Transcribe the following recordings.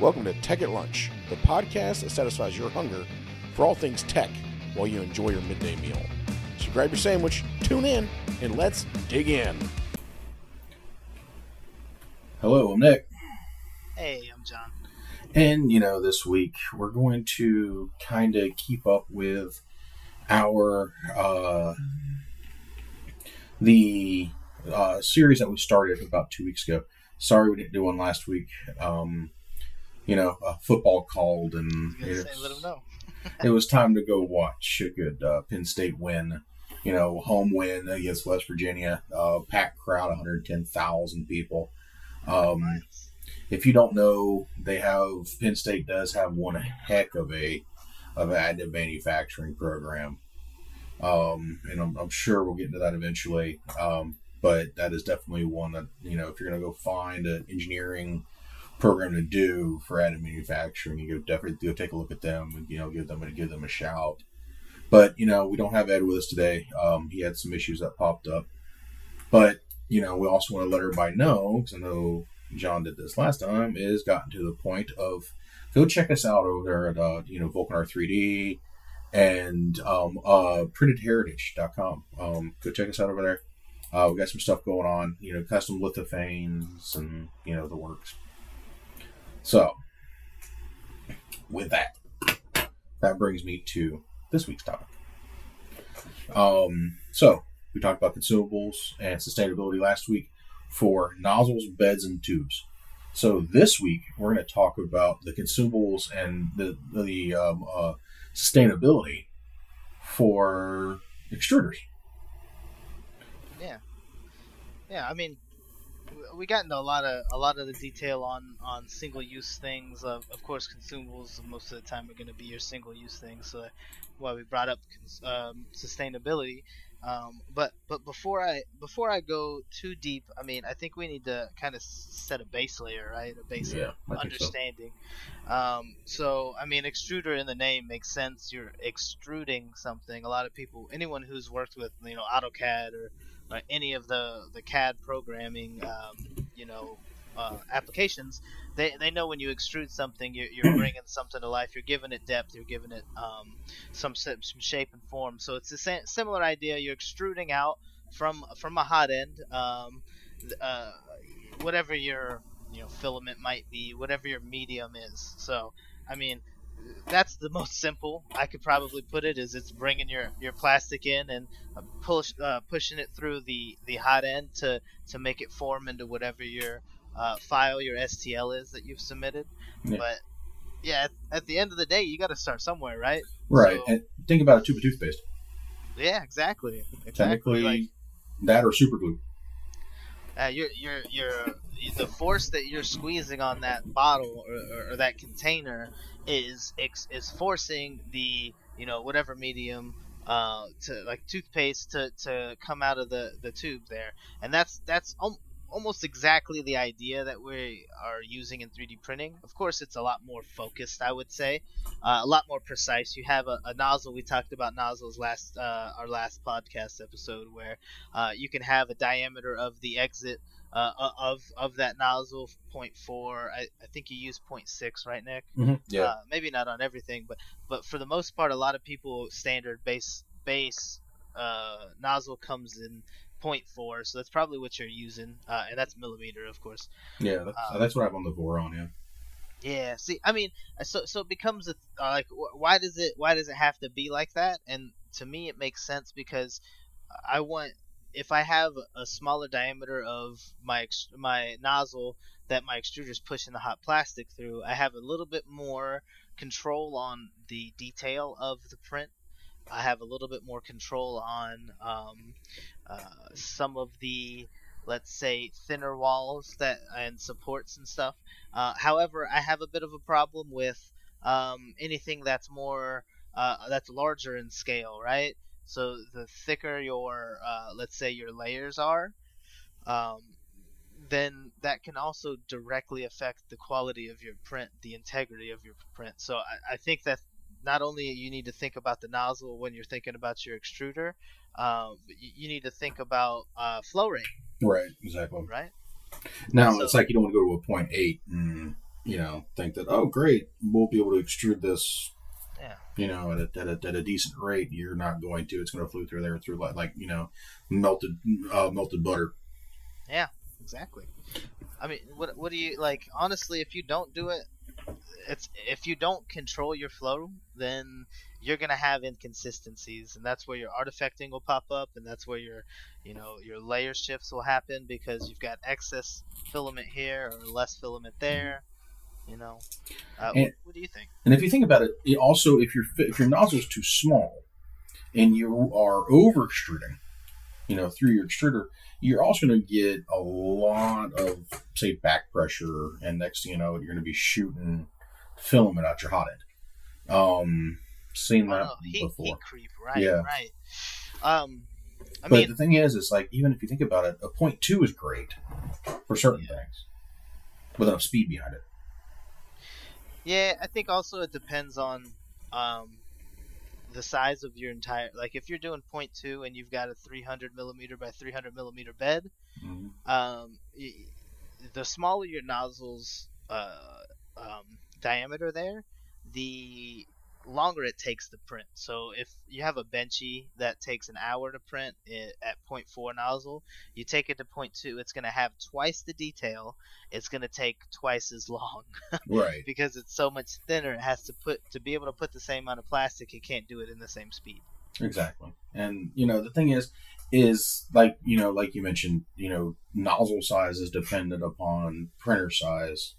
Welcome to Tech at Lunch, the podcast that satisfies your hunger for all things tech while you enjoy your midday meal. So grab your sandwich, tune in, and let's dig in. Hello, I'm Nick. Hey, I'm John. And, you know, this week we're going to kind of keep up with our, uh, the uh, series that we started about two weeks ago. Sorry we didn't do one last week. Um, you know, a football called and I was gonna say, know. it was time to go watch a good uh, Penn State win. You know, home win against West Virginia. Uh, packed crowd, 110,000 people. Um, if you don't know, they have Penn State does have one heck of a of an additive manufacturing program, um, and I'm, I'm sure we'll get into that eventually. Um, but that is definitely one that you know if you're going to go find an engineering program to do for additive manufacturing, you go definitely go take a look at them and you know give them give them a shout. But you know we don't have Ed with us today. Um, he had some issues that popped up, but you know we also want to let everybody know because I know John did this last time is gotten to the point of go check us out over there at uh, you know Vulcanara 3D and um, uh, printedheritage.com. Um, go check us out over there. Uh, we got some stuff going on, you know, custom lithophanes and you know the works. So, with that, that brings me to this week's topic. Um, so we talked about consumables and sustainability last week for nozzles, beds, and tubes. So this week we're going to talk about the consumables and the the um, uh, sustainability for extruders. Yeah, yeah. I mean, we got into a lot of a lot of the detail on on single use things. Of of course, consumables most of the time are going to be your single use things. So why we brought up cons- um, sustainability. Um, but but before I before I go too deep, I mean, I think we need to kind of set a base layer, right? A base Yeah, think so. understanding. Um, so I mean, extruder in the name makes sense. You're extruding something. A lot of people, anyone who's worked with you know AutoCAD or, or any of the the CAD programming, um, you know, uh, applications, they, they know when you extrude something, you're, you're bringing something to life. You're giving it depth. You're giving it um, some some shape and form. So it's the same similar idea. You're extruding out from from a hot end, um, uh, whatever your you know filament might be, whatever your medium is. So I mean, that's the most simple I could probably put it. Is it's bringing your, your plastic in and uh, push uh, pushing it through the, the hot end to to make it form into whatever your uh, file your STL is that you've submitted. Yeah. But yeah, at, at the end of the day, you got to start somewhere, right? Right. So- and think about a tube of toothpaste. Yeah, exactly. Exactly. Technically, Like, that or super glue. Uh, you're you're you're the force that you're squeezing on that bottle or, or, or that container is is forcing the you know whatever medium uh to like toothpaste to to come out of the the tube there. And that's that's al- almost exactly the idea that we are using in 3D printing. Of course it's a lot more focused I would say uh, a lot more precise. You have a, a nozzle we talked about nozzles last uh, our last podcast episode where uh, you can have a diameter of the exit uh, of of that nozzle 0.4 I, I think you use 0.6 right nick? Yeah. uh, maybe not on everything but but for the most part a lot of people standard base base uh, nozzle comes in 0.4 so that's probably what you're using uh, and that's millimeter of course yeah. That's, um, that's what I have on the Voron. Yeah. yeah. See, I mean, so so it becomes a uh, like, why does it why does it have to be like that? And to me, it makes sense because I want if I have a smaller diameter of my ex- my nozzle that my extruder is pushing the hot plastic through, I have a little bit more control on the detail of the print. I have a little bit more control on um, uh, some of the let's say thinner walls that and supports and stuff. Uh, however, I have a bit of a problem with um, anything that's more uh, that's larger in scale, right? So the thicker your uh, let's say your layers are, um, then that can also directly affect the quality of your print, the integrity of your print. So I, I think that not only you need to think about the nozzle when you're thinking about your extruder, um, you, you need to think about uh, flow rate, Right. Exactly. right? Now So- it's like you don't want to go to a point eight and you know, think that oh great, we'll be able to extrude this. Yeah. You know, at a, at a, at a decent rate, you're not going to. It's going to flow through there through like, like you know, melted uh, melted butter. Yeah, exactly. I mean, what what do you like? Honestly, if you don't do it, it's if you don't control your flow, then you're gonna have inconsistencies, and that's where your artifacting will pop up, and that's where your, you know, your layer shifts will happen because you've got excess filament here or less filament there. You know, uh, And- what, what do you think? And if you think about it, it also if your if your nozzle is too small, and you are over extruding, you know, through your extruder, you're also going to get a lot of say back pressure, and next thing you know, you're going to be shooting filament out your hot end. Um, seen Oh, that heat, before. heat creep, right? Yeah. Right. Um, I but mean, the thing is, it's like even if you think about it, a point two is great for certain things, with enough speed behind it. Yeah, I think also it depends on um, the size of your entire. Like if you're doing point two and you've got a 300 millimeter by 300 millimeter bed, um, the smaller your nozzle's uh, um, diameter there, the longer it takes to print. So if you have a benchy that takes an hour to print i at 0.4 nozzle, you take it to 0.2, it's going to have twice the detail. It's going to take twice as long Right. because it's so much thinner. It has to put to be able to put the same amount of plastic. It can't do it in the same speed. Exactly. And you know, the thing is is like, you know, like you mentioned, you know, nozzle size is dependent upon printer size.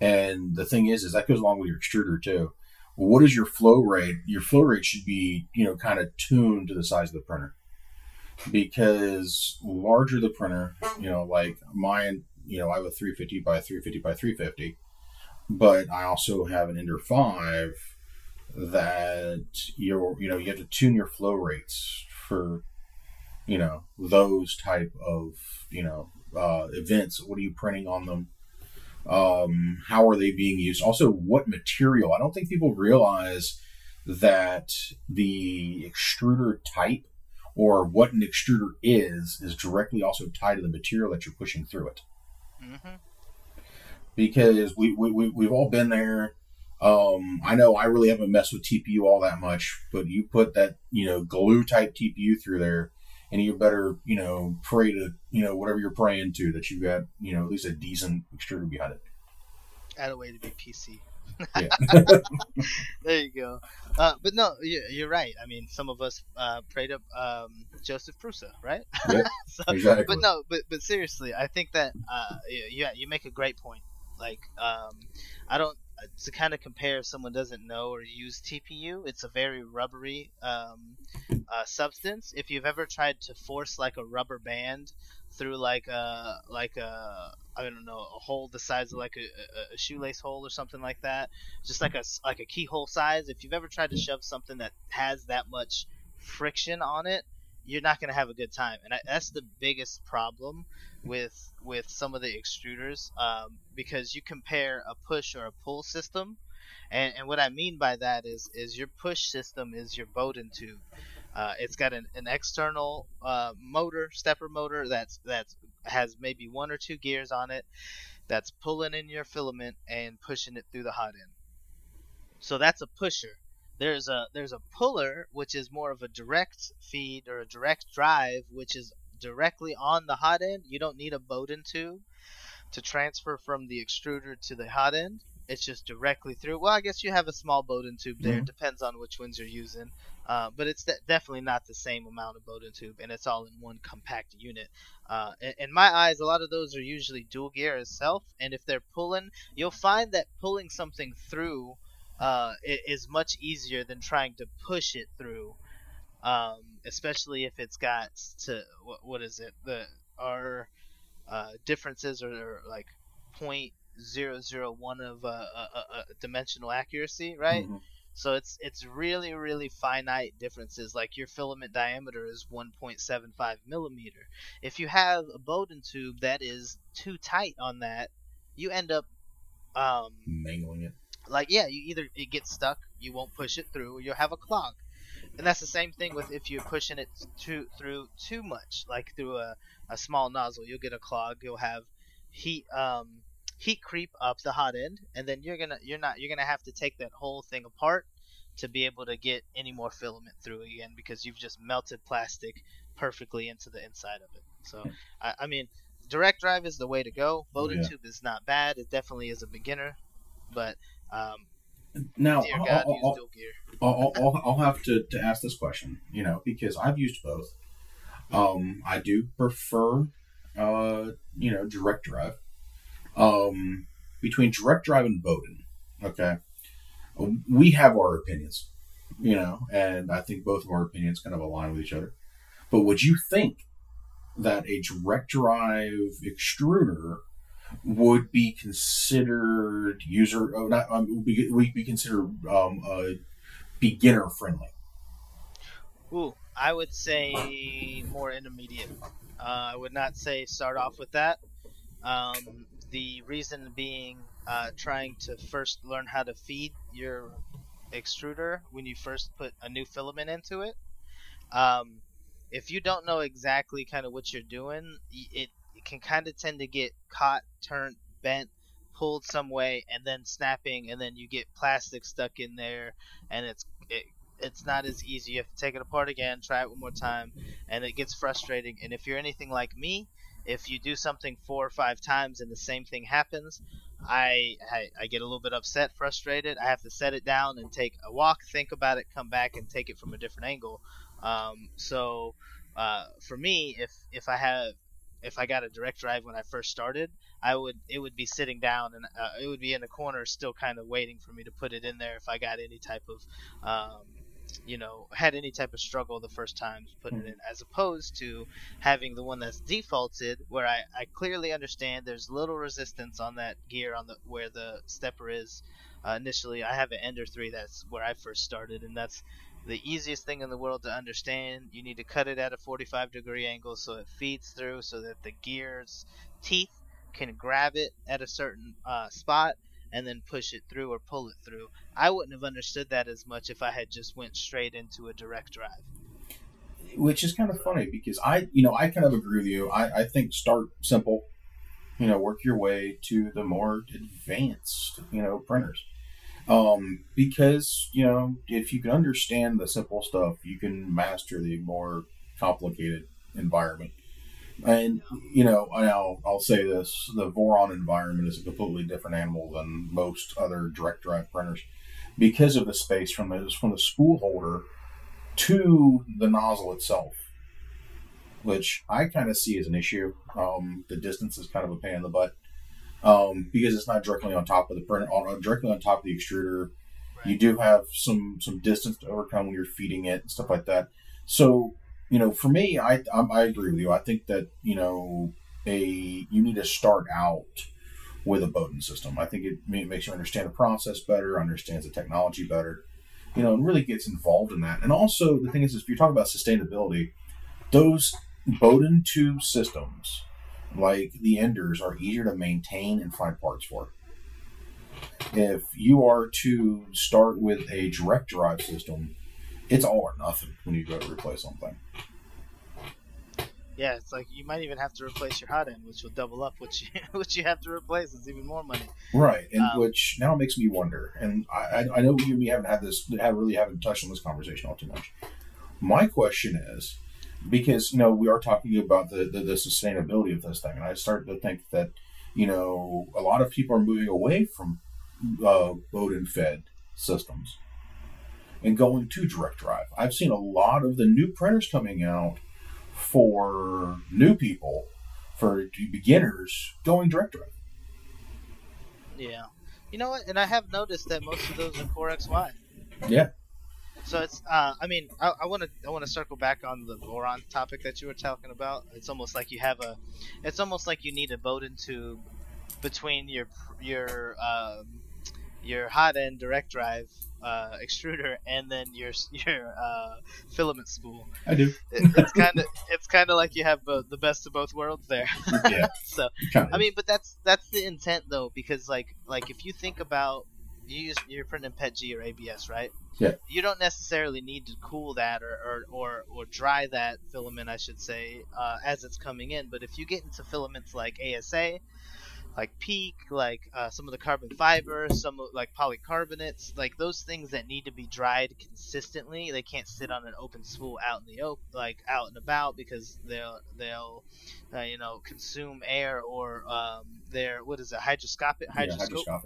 And the thing is is that goes along with your extruder too. What is your flow rate? Your flow rate should be, you know, kind of tuned to the size of the printer. Because larger the printer, you know, like mine, you know, I have a 350 by 350 by 350, but I also have an Ender 5 that you're you know you have to tune your flow rates for you know those type of you know uh, events what are you printing on them um, how are they being used? Also what material? I don't think people realize that the extruder type or what an extruder is is directly also tied to the material that you're pushing through it. Hmm because we, we, we we've all been there. Um, I know I really haven't messed with TPU all that much, but you put that you know glue type TPU through there, and you better you know pray to you know whatever you're praying to that you've got you know at least a decent extruder behind it. Add a way to be PC. There you go. Uh, but no, you- you're right. I mean, some of us uh, prayed up um, Josef Prusa, right? Yep, so, exactly. but no, but but seriously, I think that uh, yeah, you make a great point. Like, um, I don't to kind of compare if someone doesn't know or use TPU, it's a very rubbery um, uh, substance. If you've ever tried to force like a rubber band through like a like a I don't know a hole the size of like a, a, shoelace hole or something like that, just like a like a keyhole size. If you've ever tried to shove something that has that much friction on it, you're not going to have a good time. And I, that's the biggest problem with with some of the extruders um, because you compare a push or a pull system, and, and what I mean by that is is your push system is your Bowden tube. Uh, it's got an, an external uh, motor, stepper motor that's that's has maybe one or two gears on it that's pulling in your filament and pushing it through the hot end. So that's a pusher. There's a there's a puller which is more of a direct feed or a direct drive which is directly on the hot end. You don't need a Bowden tube to transfer from the extruder to the hot end. It's just directly through. Well, I guess you have a small Bowden tube there. Mhm. Depends on which ones you're using. Uh, but it's de- definitely not the same amount of Bowden tube, and it's all in one compact unit. Uh, in, in my eyes, a lot of those are usually dual gear itself, and if they're pulling, you'll find that pulling something through uh, is much easier than trying to push it through. Um, especially if it's got to what, what is it the our uh, differences are, are like point zero zero one of uh, uh, uh, dimensional accuracy, right? Mhm. So it's it's really really finite differences. Like your filament diameter is 1.75 millimeter. If you have a Bowden tube that is too tight on that, you end up um, Mangling it. Like yeah, you either it gets stuck, you won't push it through, or you'll have a clog. And that's the same thing with if you're pushing it too through too much, like through a, a small nozzle, you'll get a clog. You'll have heat um, heat creep up the hot end, and then you're gonna you're not you're gonna have to take that whole thing apart to be able to get any more filament through again because you've just melted plastic perfectly into the inside of it. So I, I mean, direct drive is the way to go. Bowden Yeah. tube is not bad. It definitely is a beginner, but um, Now, I'll, God, I'll- I'll- I'll, I'll, I'll have to, to ask this question, you know, because I've used both. Um, I do prefer, uh, you know, direct drive. Um, between direct drive and Bowden, okay, we have our opinions, you know, and I think both of our opinions kind of align with each other. But would you think that a direct drive extruder would be considered user, oh, not, um, would be, would be considered um, uh, beginner friendly? Ooh, I would say more intermediate. Uh, I would not say start off with that. Um, the reason being uh, trying to first learn how to feed your extruder when you first put a new filament into it. Um, if you don't know exactly kind of what you're doing, it, it can kind of tend to get caught, turned, bent, pulled some way, and then snapping, and then you get plastic stuck in there, and it's it, it's not as easy. You have to take it apart again, try it one more time, and it gets frustrating. And if you're anything like me, if you do something four or five times and the same thing happens, I, I I get a little bit upset, frustrated. I have to set it down and take a walk, think about it, come back and take it from a different angle. Um, so uh, for me, if if I have if I got a direct drive when I first started, I would it would be sitting down and uh, it would be in the corner, still kind of waiting for me to put it in there if I got any type of um, you know had any type of struggle the first time putting it in, as opposed to having the one that's defaulted where I, I clearly understand there's little resistance on that gear on the where the stepper is. Uh, initially, I have an Ender three. That's where I first started, and that's the easiest thing in the world to understand. You need to cut it at a 45 degree angle so it feeds through, so that the gear's teeth can grab it at a certain uh, spot and then push it through or pull it through. I wouldn't have understood that as much if I had just went straight into a direct drive. which is kind of funny because I, you know, I kind of agree with you. I, I think start simple, you know, work your way to the more advanced, you know, printers. Um, because you know, if you can understand the simple stuff, you can master the more complicated environment. And you know, I'll I'll say this: the Voron environment is a completely different animal than most other direct drive printers because of the space from the from the spool holder to the nozzle itself, which I kind of see as an issue. Um, the distance is kind of a pain in the butt um, because it's not directly on top of the printer, on, directly on top of the extruder. You do have some some distance to overcome when you're feeding it and stuff like that. So you know, for me, I I, I agree with you. I think that you know a you need to start out with a Bowden system. I think it, ma- makes you understand the process better, understands the technology better, you know, and really gets involved in that. And also, the thing is, if you talk about sustainability, those Bowden tube systems, like the Enders, are easier to maintain and find parts for. If you are to start with a direct drive system, it's all or nothing when you go to replace something. Yeah, it's like you might even have to replace your hot end, which will double up what you what you have to replace. It's even more money. Right, and Um, which now makes me wonder. And I, I, I know you and me haven't had this, have really haven't touched on this conversation all too much. My question is, because you know we are talking about the, the the sustainability of this thing, and I start to think that you know a lot of people are moving away from uh, and fed systems and going to direct drive. I've seen a lot of the new printers coming out for new people, for beginners, going direct drive. Yeah. You know what? And I have noticed that most of those are Core XY. Yeah. So it's, uh, I mean, I want to, I want to circle back on the Voron topic that you were talking about. It's almost like you have a, it's almost like you need a Bowden tube between your, your, um, your hot end direct drive uh, extruder and then your your uh, filament spool. I do. It, it's kind of it's kind of like you have uh, the best of both worlds there. Yeah. so. I mean, but that's that's the intent though, because like like if you think about you use you're printing PETG or ABS, right? Yeah. You don't necessarily need to cool that or or, or, or dry that filament, I should say, uh, as it's coming in. But if you get into filaments like ASA, like PEEK, like uh, some of the carbon fiber, some like polycarbonates, like those things that need to be dried consistently. They can't sit on an open spool out in the open, like out and about, because they'll they'll uh, you know consume air or um, they're what is it hygroscopic Yeah, hygroscope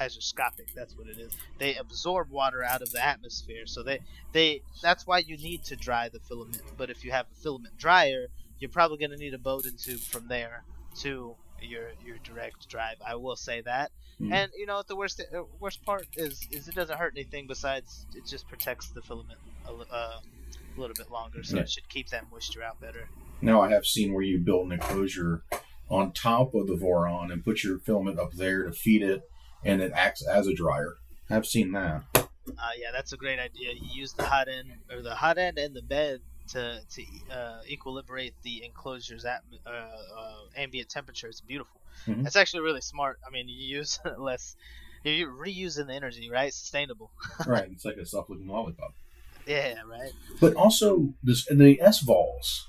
hygroscopic. hygroscopic that's what it is they absorb water out of the atmosphere so they they that's why you need to dry the filament but if you have a filament dryer you're probably going to need a Bowden tube from there to your your direct drive i will say that Hmm. and you know the worst uh, worst part is is it doesn't hurt anything besides it just protects the filament a, uh, a little bit longer so Yeah. it should keep that moisture out better Now I have seen where you build an enclosure on top of the Voron and put your filament up there to feed it, and it acts as a dryer. I've seen that. Uh, yeah, that's a great idea. You use the hot end or the hot end and the bed to to uh, equilibrate the enclosure's at, uh, uh, ambient temperature. It's beautiful. Mhm. That's actually really smart. I mean, you use less. You're reusing the energy, right? Sustainable. right, it's like a soft-looking lollipop. Yeah, right. But also this the Sovols,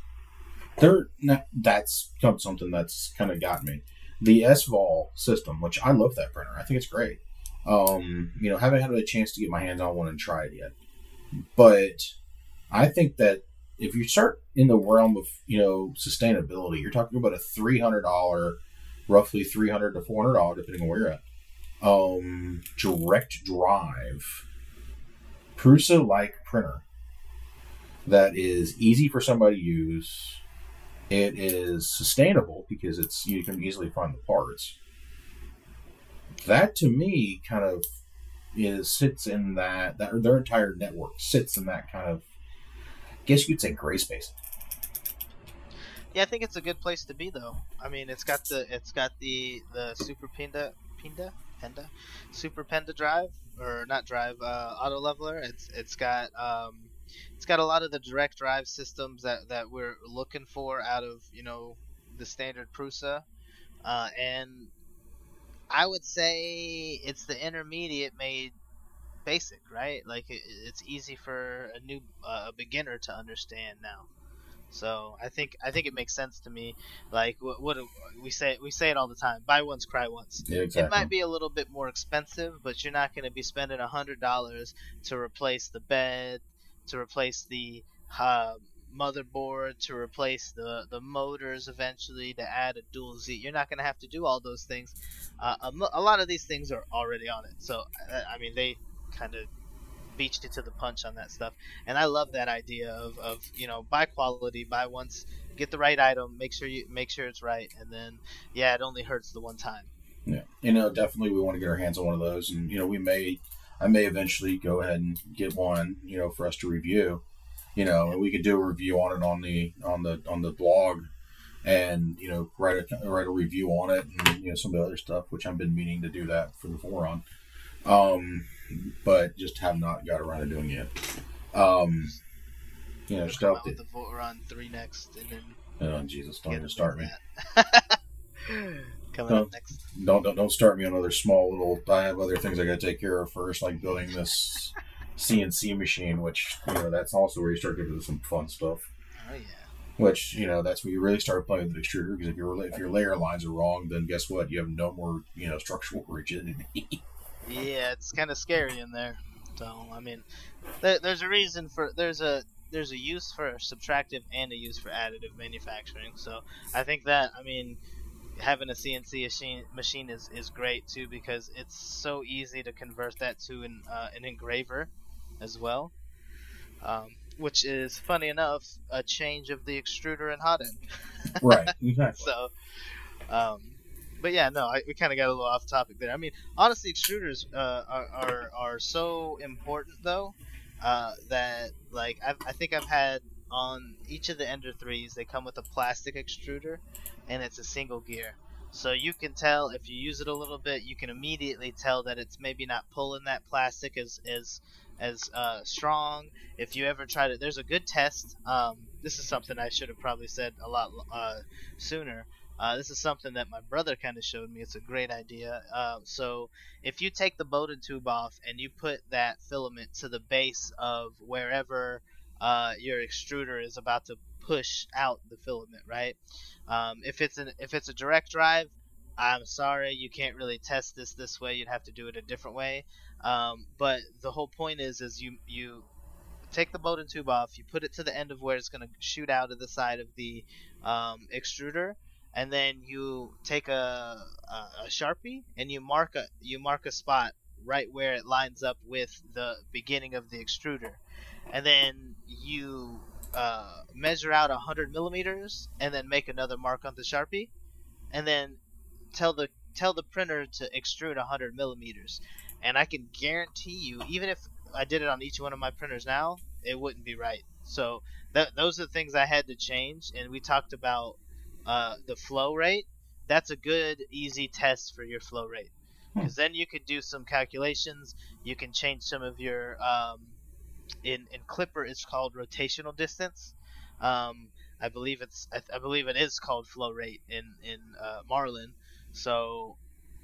they're that's something that's kind of got me. The Sovol system, which I love that printer, I think it's great. Um, you know, haven't had a chance to get my hands on one and try it yet, but I think that if you start in the realm of you know sustainability, you're talking about a three hundred dollar, roughly three hundred to four hundred dollar, depending on where you're at. Um, direct drive Prusa like printer that is easy for somebody to use. It is sustainable because it's you can easily find the parts. That to me kind of is sits in that that their entire network sits in that kind of I guess you could say gray space. Yeah, I think it's a good place to be though. I mean, it's got the it's got the the Super Pinda Pinda Penda Super Penda drive or not drive uh, auto leveler. It's it's got um it's got a lot of the direct drive systems that that we're looking for out of you know the standard Prusa, uh, and I would say it's the intermediate made basic, right? Like it, it's easy for a new uh, a beginner to understand now. So I think I think it makes sense to me. Like what, what we say we say it all the time: buy once, cry once. Yeah, It might be a little bit more expensive, but you're not going to be spending a hundred dollars to replace the bed, to replace the uh, motherboard, to replace the the motors eventually, to add a dual Z. You're not going to have to do all those things. Uh, a, a lot of these things are already on it. So uh, I mean, they kind of beached it to the punch on that stuff. And I love that idea of, of you know buy quality, buy once, get the right item, make sure you make sure it's right, and then yeah, it only hurts the one time. Yeah, you know, definitely we want to get our hands on one of those, and you know, we may, I may eventually go ahead and get one, you know, for us to review, you know, and we could do a review on it on the on the on the blog, and you know, write a write a review on it, and you know, some of the other stuff, which I've been meaning to do that for the forum, um, but just have not got around to doing it. Um, you know, We'll just come out out the, Voron three next, and then oh Jesus, don't even start me. Coming No. up next. don't, don't don't start me on other small little. I have other things I got to take care of first, like building this CNC machine, which you know that's also where you start getting into some fun stuff. Oh yeah. Which you know that's where you really start playing with the extruder because if your if your layer lines are wrong, then guess what? You have no more you know structural rigidity. Yeah, it's kind of scary in there. So I mean, there, there's a reason for there's a there's a use for subtractive and a use for additive manufacturing. So I think that I mean having a CNC machine machine is, is great too because it's so easy to convert that to an uh, an engraver as well. Um, which is funny enough a change of the extruder and hot end. right. Exactly. So, um, but yeah, no, I, we kind of got a little off topic there. I mean, honestly, extruders uh, are, are are so important though uh, that like I've, I think I've had on each of the Ender threes they come with a plastic extruder, and it's a single gear. So you can tell if you use it a little bit, you can immediately tell that it's maybe not pulling that plastic as as as uh, strong. If you ever tried it, there's a good test. Um, this is something I should have probably said a lot uh, sooner. Uh, this is something that my brother kind of showed me. It's a great idea. Uh, so if you take the Bowden tube off and you put that filament to the base of wherever uh, your extruder is about to push out the filament, right? Um, if it's an if it's a direct drive, I'm sorry, you can't really test this this way. You'd have to do it a different way. Um, but the whole point is, is you you take the Bowden tube off, you put it to the end of where it's going to shoot out of the side of the um, extruder, and then you take a, a, a sharpie and you mark a you mark a spot right where it lines up with the beginning of the extruder, and then you uh, measure out 100 millimeters and then make another mark on the sharpie, and then tell the tell the printer to extrude 100 millimeters. And I can guarantee you, even if I did it on each one of my printers now, it wouldn't be right. So th- those are the things I had to change. And we talked about uh, the flow rate. That's a good, easy test for your flow rate. Because then you could do some calculations. You can change some of your um, in in Klipper it's called rotational distance. Um, I believe it's I, I, believe it is called flow rate in in uh, Marlin. So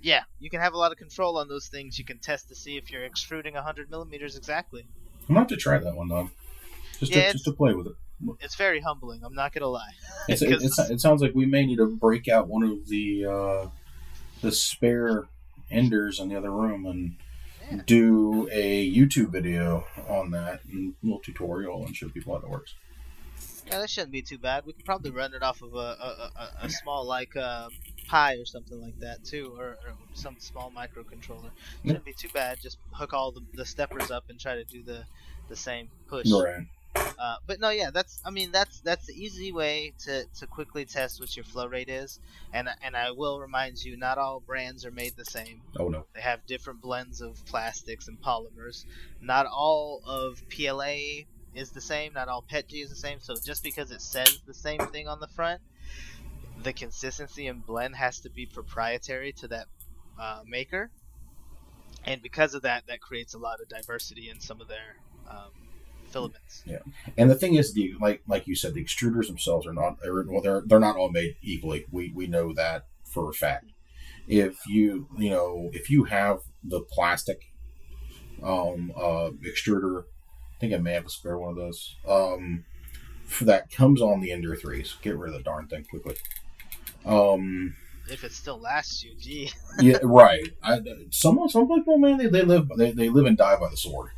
yeah, you can have a lot of control on those things. You can test to see if you're extruding 100 millimeters exactly. I'm gonna have to try that one, though. Just yeah, to, just to play with it. It's very humbling. I'm not gonna lie. it's, it, it sounds like we may need to break out one of the uh, the spare enders in the other room and. Do a YouTube video on that and a little tutorial and show people how it works. Yeah, that shouldn't be too bad. We could probably run it off of a, a, a, a small like uh, Pi or something like that too, or, or some small microcontroller. Shouldn't be too bad. Just hook all the, the steppers up and try to do the the same push. Right. Uh, but no, yeah, that's I mean that's that's the easy way to, to quickly test what your flow rate is, and and I will remind you, not all brands are made the same. Oh no. They have different blends of plastics and polymers. Not all of PLA is the same. Not all PETG is the same. So just because it says the same thing on the front, the consistency and blend has to be proprietary to that uh, maker, and because of that, that creates a lot of diversity in some of their um, filaments. Yeah, and the thing is, the like like you said, the extruders themselves are not well, they're they're not all made equally. We we know that for a fact. If you you know if you have the plastic um uh extruder, I think I may have a spare one of those. Um, that comes on the Ender threes. Get rid of the darn thing quickly. Um, if it still lasts you, gee. yeah, right. I, some some people, man, they, they live they, they live and die by the sword.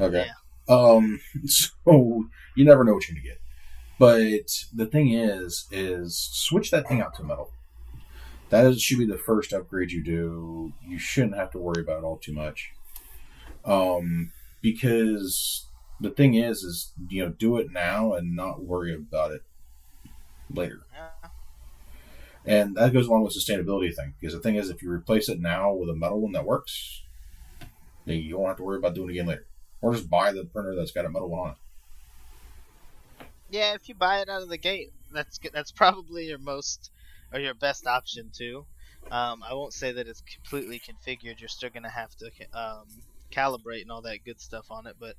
Okay. Yeah. Um. So you never know what you're gonna get. But the thing is, is switch that thing out to metal. That is, should be the first upgrade you do. You shouldn't have to worry about it all too much. Um, because the thing is, is you know, do it now and not worry about it later. Yeah. And that goes along with sustainability thing because the thing is, if you replace it now with a metal one that works, then you won't have to worry about doing it again later, or just buy the printer that's got a metal one on it. Yeah, if you buy it out of the gate, that's that's probably your most or your best option too. Um, I won't say that it's completely configured. You're still gonna have to um, calibrate and all that good stuff on it, but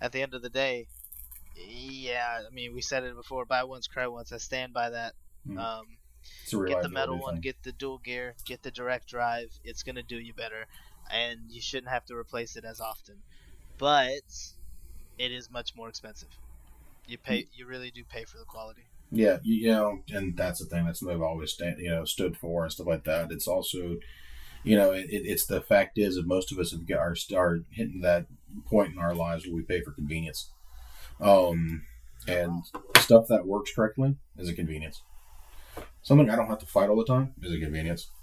at the end of the day, yeah, I mean, we said it before: buy once, cry once. I stand by that. Mm. Um, get the metal one, get the dual gear, get the direct drive. It's gonna do you better, and you shouldn't have to replace it as often. But it is much more expensive. You pay, mm. you really do pay for the quality. Yeah, you, know, and that's the thing. That's what I've always stand, you know, stood for and stuff like that. It's also, you know, it, it's the fact is that most of us have got our start hitting that point in our lives where we pay for convenience. Um, and stuff that works correctly is a convenience. Something I don't have to fight all the time is a convenience.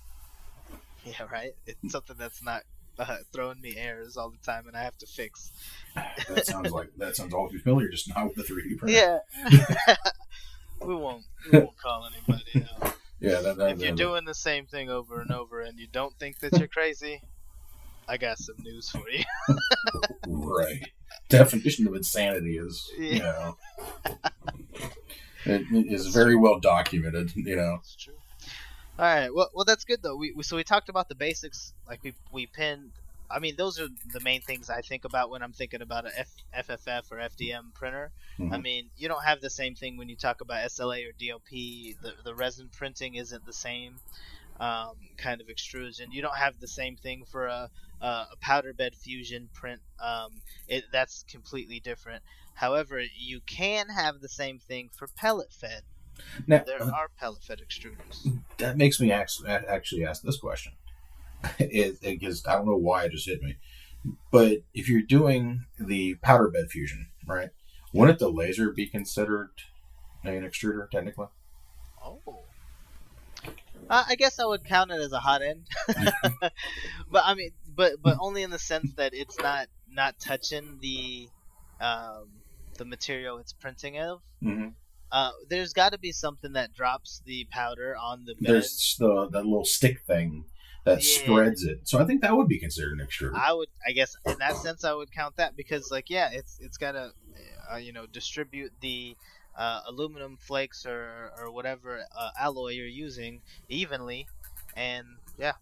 Yeah, right. It's something that's not uh, throwing me errors all the time, and I have to fix. that sounds like that sounds all familiar, just not with the 3D printer. Yeah. we won't we won't call anybody out. Yeah, that, that, if you're doing the same thing over and over and you don't think that you're crazy, I got some news for you. right. Definition of insanity is, yeah. you know. It is very well documented, you know. That's true. All right. Well, well, that's good though. We, we so we talked about the basics, like we we pinned. I mean, those are the main things I think about when I'm thinking about a F, FFF or FDM printer. Mm-hmm. I mean, you don't have the same thing when you talk about SLA or DLP. The the resin printing isn't the same um, kind of extrusion. You don't have the same thing for a, a powder bed fusion print. Um, it, that's completely different. However, you can have the same thing for pellet fed Now There uh, are pellet fed extruders. that makes me ask, actually ask this question. it, it gives, I don't know why it just hit me, but if you're doing the powder bed fusion, right? Wouldn't the laser be considered an extruder technically? Oh. Uh, I guess I would count it as a hot end, but I mean, but but only in the sense that it's not not touching the um, the material it's printing of. Mm-hmm. Uh, there's got to be something that drops the powder on the bed. There's the that little stick thing that Yeah. spreads it, so I think that would be considered an extruder. I would, I guess, in that sense, I would count that because, like, yeah, it's it's gotta, uh, you know, distribute the uh, aluminum flakes or or whatever uh, alloy you're using evenly, and yeah.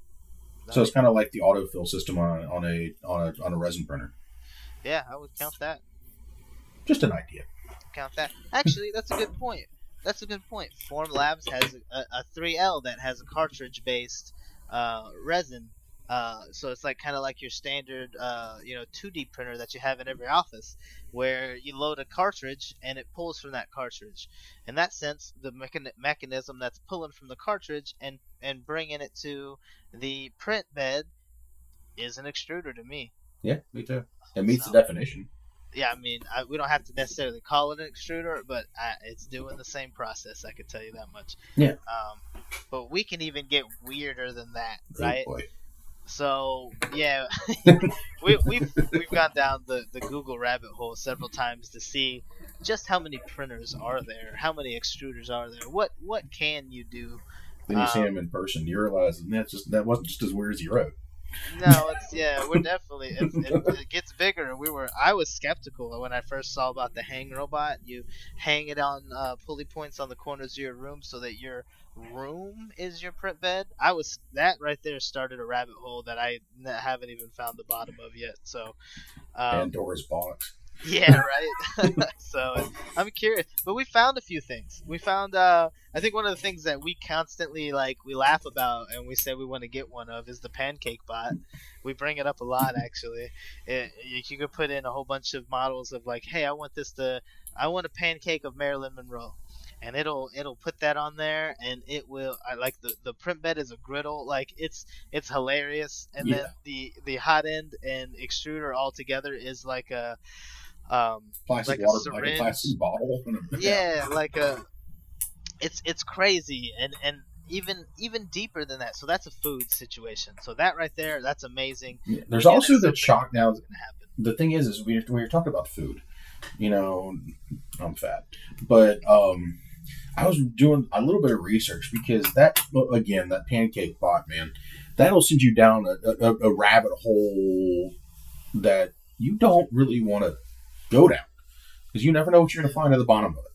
so it's kind of like the autofill system on on a on a on a resin printer. yeah, I would count that. Just an idea. Count that. Actually, that's a good point. That's a good point. Formlabs has a, a 3L that has a cartridge-based uh, resin. Uh, so it's like kind of like your standard, uh, you know, 2D printer that you have in every office, where you load a cartridge and it pulls from that cartridge. In that sense, the mechan- mechanism that's pulling from the cartridge and and bringing it to the print bed is an extruder to me. Yeah, me too. It meets So- the definition. Yeah, I mean, I, we don't have to necessarily call it an extruder, but I, it's doing the same process. I can tell you that much. Yeah. Um, but we can even get weirder than that, right? So yeah, we, we've we've gone down the, the Google rabbit hole several times to see just how many printers are there, how many extruders are there, what what can you do? Then you see them in person, you realize that's just that wasn't just as weird as you wrote. No, it's yeah, we're definitely it, it, it gets bigger. We were I was skeptical when I first saw about the hang robot. You hang it on uh, pulley points on the corners of your room so that your room is your print bed. I was that right there started a rabbit hole that I haven't even found the bottom of yet. So, um, Pandora's box. Yeah, right. so I'm curious, but we found a few things. We found, uh, I think one of the things that we constantly like we laugh about and we say we want to get one of is the pancake bot. We bring it up a lot actually. It, you, could put in a whole bunch of models of like, hey, I want this to, I want a pancake of Marilyn Monroe. And it'll it'll put that on there, and it will. I like the the print bed is a griddle, like it's it's hilarious. And then the the hot end and extruder all together is like a um Plastic Like a water, like a plastic bottle. yeah like a it's it's crazy and and even even deeper than that so that's a food situation so that right there that's amazing Yeah, There's also the shock now. that's gonna happen The thing is, is we we were talking about food. You know, I'm fat, but um, I was doing a little bit of research because that again, that pancake bot, man, that'll send you down a, a, a rabbit hole that you don't really want to go down because you never know what you're going to find at the bottom of it.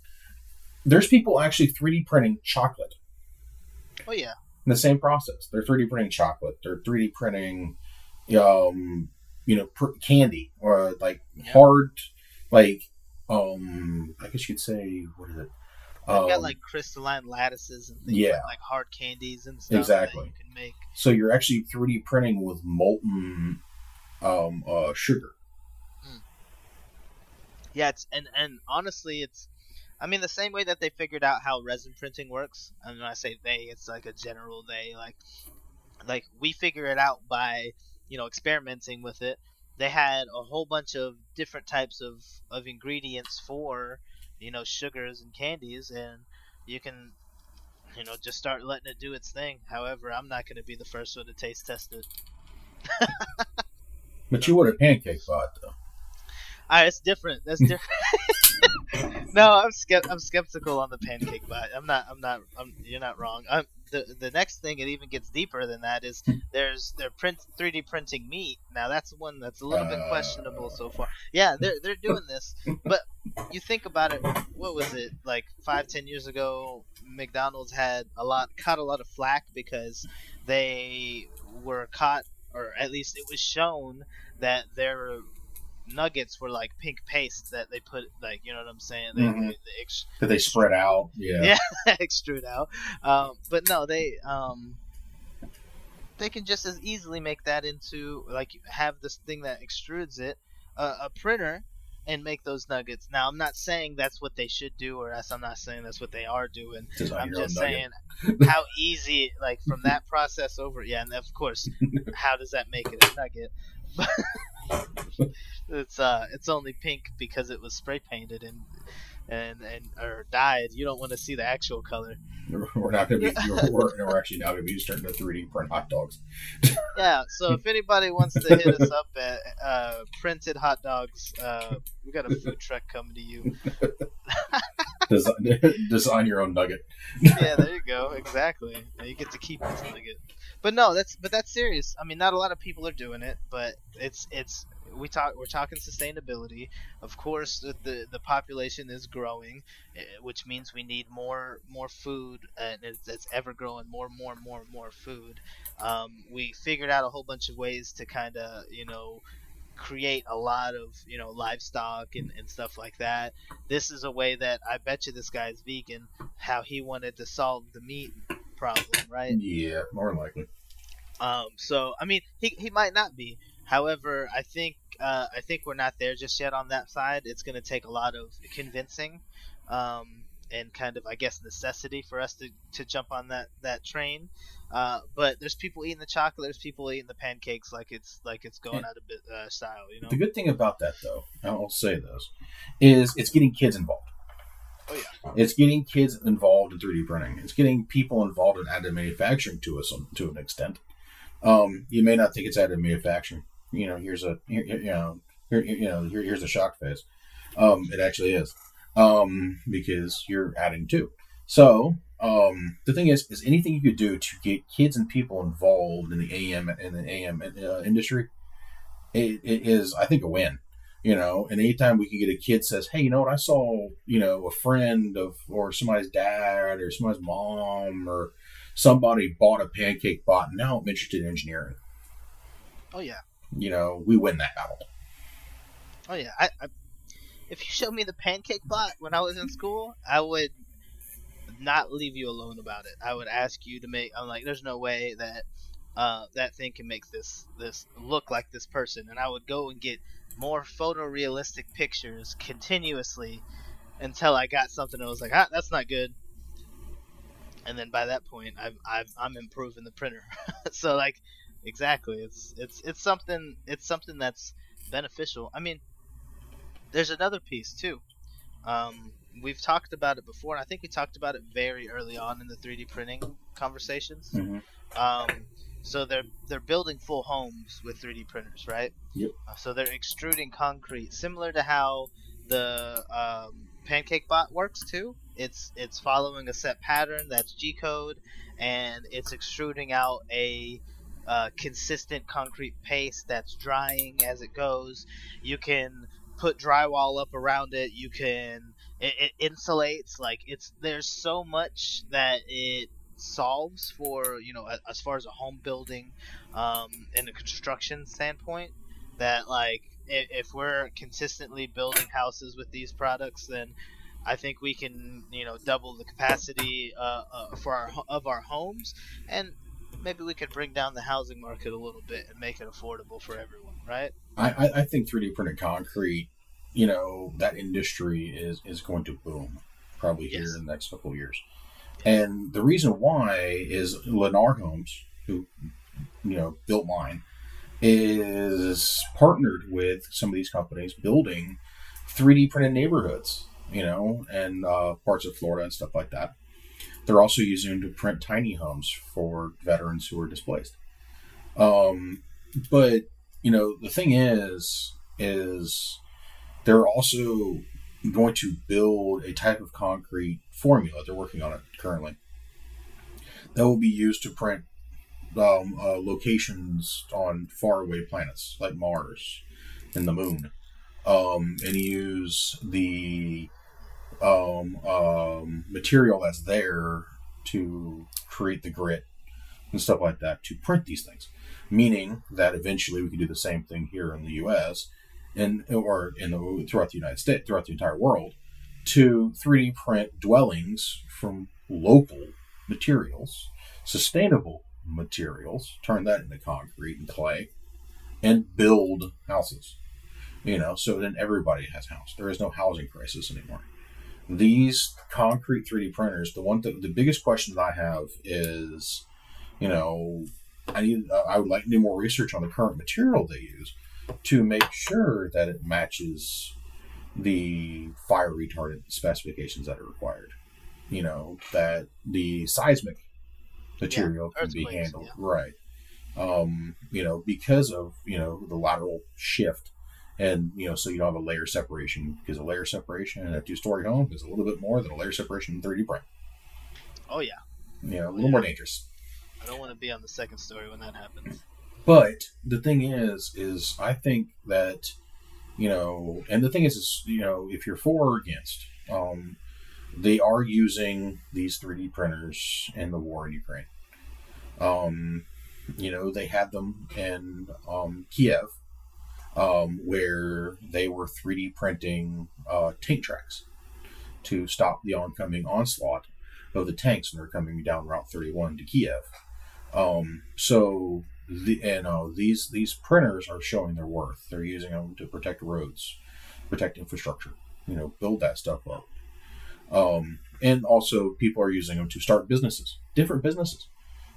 There's people actually 3D printing chocolate oh yeah in the same process. They're 3D printing chocolate. They're 3D printing, um, you know, pr- candy or like Yeah. hard, like, um, I guess you could say, what is it? they've Um, got like crystalline lattices and things yeah. like, like hard candies and stuff Exactly. that you can make so you're actually 3D printing with molten, um, uh, sugar. Yeah it's and and honestly it's i mean the same way that they figured out how resin printing works and when i say they it's like a general they like like we figure it out by you know experimenting with it. They had a whole bunch of different types of of ingredients for you know sugars and candies and you can you know just start letting it do its thing. However i'm not going to be the first one to taste test it. But you a pancake bot though. Ah, it's different. That's different. no, I'm skept- I'm skeptical on the pancake bot. I'm not. I'm not. I'm, you're not wrong. I'm, the the next thing it even gets deeper than that is there's they're print 3D printing meat. Now that's one that's a little bit Uh. questionable so far. Yeah, they're they're doing this, but you think about it. What was it like five ten years ago? McDonald's had a lot caught a lot of flack because they were caught, or at least it was shown that their nuggets were like pink paste that they put like you know what I'm saying they, Mhm. they, they ex- That they spread out. Yeah. Yeah. extrude out um, but no they um they can just as easily make that into like have this thing that extrudes it uh, a printer and make those nuggets. Now, I'm not saying that's what they should do, or else I'm not saying that's what they are doing. Design I'm just saying how easy, like from that process over. Yeah, and of course, how does that make it a nugget? it's uh, it's only pink because it was spray painted and and and or dyed. You don't want to see the actual color. We're not to be. We're, we're, actually now going to be starting to 3D print hot dogs. Yeah. So if anybody wants to hit us up at uh, printed hot dogs, uh, we got a food truck coming to you. Design, design your own nugget. yeah, there you go. Exactly. Now you get to keep this nugget. But no, that's but that's serious. I mean, not a lot of people are doing it, but it's it's we talk we're talking sustainability. Of course, the the, population is growing, eh, which means we need more more food, and it's, it's ever growing more more more more food. Um, we figured out a whole bunch of ways to kind of you know create a lot of you know livestock and, and stuff like that this is a way that i bet you this guy's vegan how he wanted to solve the meat problem right? Yeah, more likely. um so i mean he, he might not be. However i think uh, i think we're not there just yet on that side. It's going to take a lot of convincing um and kind of i guess necessity for us to, to jump on that that train. Uh, but there's people eating the chocolate there's people eating the pancakes like it's like it's going out of uh, style you know? The good thing about that, though, I'll say this, is it's getting kids involved. Oh, yeah. It's getting kids involved in 3D printing. It's getting people involved in additive manufacturing to us to an extent. Um, you may not think it's additive manufacturing. You know, here's a here, you know here, you know here, here's a shock face. Um, it actually is um, because you're adding to. So um, the thing is, is anything you could do to get kids and people involved in the AM in the AM uh, industry, it, it is I think a win. You know, and anytime we can get a kid says, "Hey, you know what? I saw you know a friend of or somebody's dad or somebody's mom or somebody bought a pancake bot. and Now I'm interested in engineering." oh yeah You know, we win that battle. Oh yeah, I, I if you showed me the pancake bot when I was in school, I would not leave you alone about it. I would ask you to make. I'm like, there's no way that uh, that thing can make this this look like this person, and I would go and get more photorealistic pictures continuously until I got something that was like, ah, that's not good. And then by that point, I've, I've I'm improving the printer. so like, exactly, it's it's it's something it's something that's beneficial. I mean, there's another piece too. Um, we've talked about it before, and I think we talked about it very early on in the 3D printing conversations. Mhm. Um, so they're they're building full homes with 3D printers, right? Yep. Uh, So they're extruding concrete, similar to how the um, Pancake Bot works too. It's it's following a set pattern that's G code, and it's extruding out a uh, consistent concrete paste that's drying as it goes. You can put drywall up around it. You can it, it insulates like it's there's so much that it solves for you know as far as a home building um, and a construction standpoint that like if, we're consistently building houses with these products then I think we can you know double the capacity uh, uh, for our of our homes and maybe we could bring down the housing market a little bit and make it affordable for everyone right I, I, I think 3D printed concrete, you know, that industry is, is going to boom probably here Yes. in the next couple of years. And the reason why is Lennar Homes, who, you know, built mine, is partnered with some of these companies building 3D printed neighborhoods, you know, and uh, parts of Florida and stuff like that. They're also using to print tiny homes for veterans who are displaced. Um, but you know the thing is is they're also going to build a type of concrete formula they're working on it currently that will be used to print um, uh, locations on faraway planets like mars and the moon um, and use the um, um, material that's there to create the grit and stuff like that to print these things meaning that eventually we could do the same thing here in the U.S. and or in the throughout the United States, throughout the entire world, to 3D print dwellings from local materials, sustainable materials, turn that into concrete and clay, and build houses. You know, so then everybody has house. There is no housing crisis anymore. These concrete 3D printers, the one th- the biggest question that I have is, you know, I need uh, I would like to do more research on the current material they use to make sure that it matches the fire retardant specifications that are required. You know, that the seismic material can be handled yeah. right. Um, you know, because of you know the lateral shift, and you know, so you don't have a layer separation because a layer separation in a two-story home is a little bit more than a layer separation in 3D print. Oh yeah, You know, a little more dangerous. I don't want to be on the second story when that happens. But the thing is, is I think that you know, and the thing is, is you know, if you're for or against, um, they are using these 3D printers in the war in Ukraine. Um, you know, they had them in um, Kiev, um, where they were 3D printing uh, tank tracks to stop the oncoming onslaught of the tanks when they're coming down Route 31 to Kiev. Um, so the and uh, these these printers are showing their worth. They're using them to protect roads, protect infrastructure. You know, build that stuff up. Um, and also, people are using them to start businesses, different businesses.